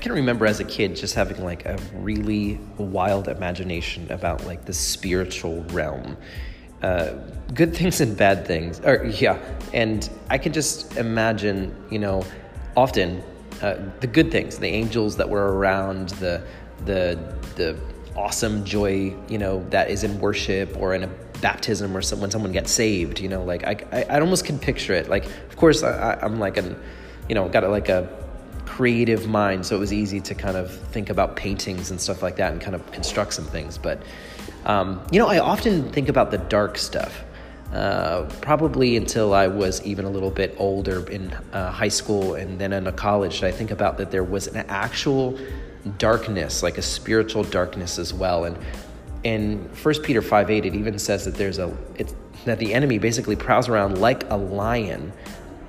can remember as a kid just having like a really wild imagination about like the spiritual realm. Uh, good things and bad things, or yeah, and I can just imagine, you know, often uh, the good things, the angels that were around, the the the awesome joy, you know, that is in worship or in a baptism or some, when someone gets saved, you know, like I, I, I almost can picture it. Like, of course, I, I'm like an, you know, got like a creative mind, so it was easy to kind of think about paintings and stuff like that and kind of construct some things. But, um, you know, I often think about the dark stuff. Uh, probably until I was even a little bit older in uh, high school and then in college, I think about that there was an actual darkness, like a spiritual darkness as well. And in 1 Peter 5 8, it even says that there's a that the enemy basically prowls around like a lion,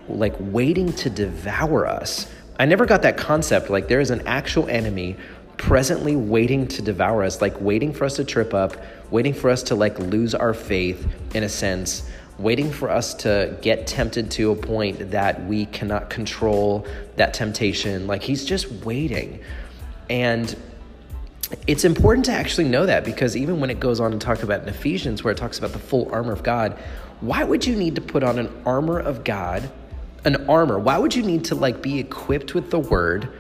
like waiting to devour us. I never got that concept. Like there is an actual enemy presently waiting to devour us, like waiting for us to trip up, waiting for us to like lose our faith in a sense, waiting for us to get tempted to a point that we cannot control that temptation. Like he's just waiting. And it's important to actually know that because even when it goes on to talk about in Ephesians where it talks about the full armor of God, why would you need to put on an armor of God, an armor? Why would you need to like be equipped with the word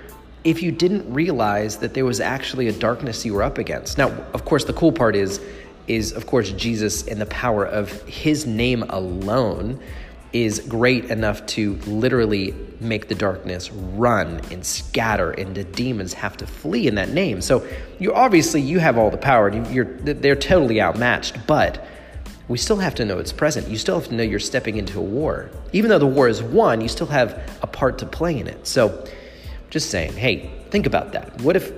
if you didn't realize that there was actually a darkness you were up against? Now, of course, the cool part is is of course Jesus and the power of his name alone is great enough to literally make the darkness run and scatter and the demons have to flee in that name so you obviously you have all the power and you're they're totally outmatched but we still have to know it's present you still have to know you're stepping into a war even though the war is won you still have a part to play in it so just saying hey think about that what if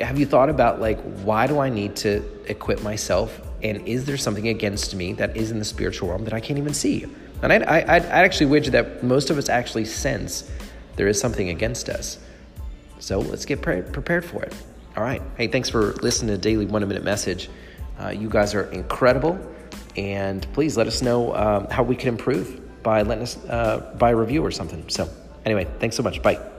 have you thought about like why do i need to equip myself and is there something against me that is in the spiritual realm that i can't even see and I'd, I'd, I'd actually wager that most of us actually sense there is something against us. So let's get pre- prepared for it. All right. Hey, thanks for listening to Daily One Minute Message. Uh, you guys are incredible. And please let us know um, how we can improve by letting us uh, by a review or something. So, anyway, thanks so much. Bye.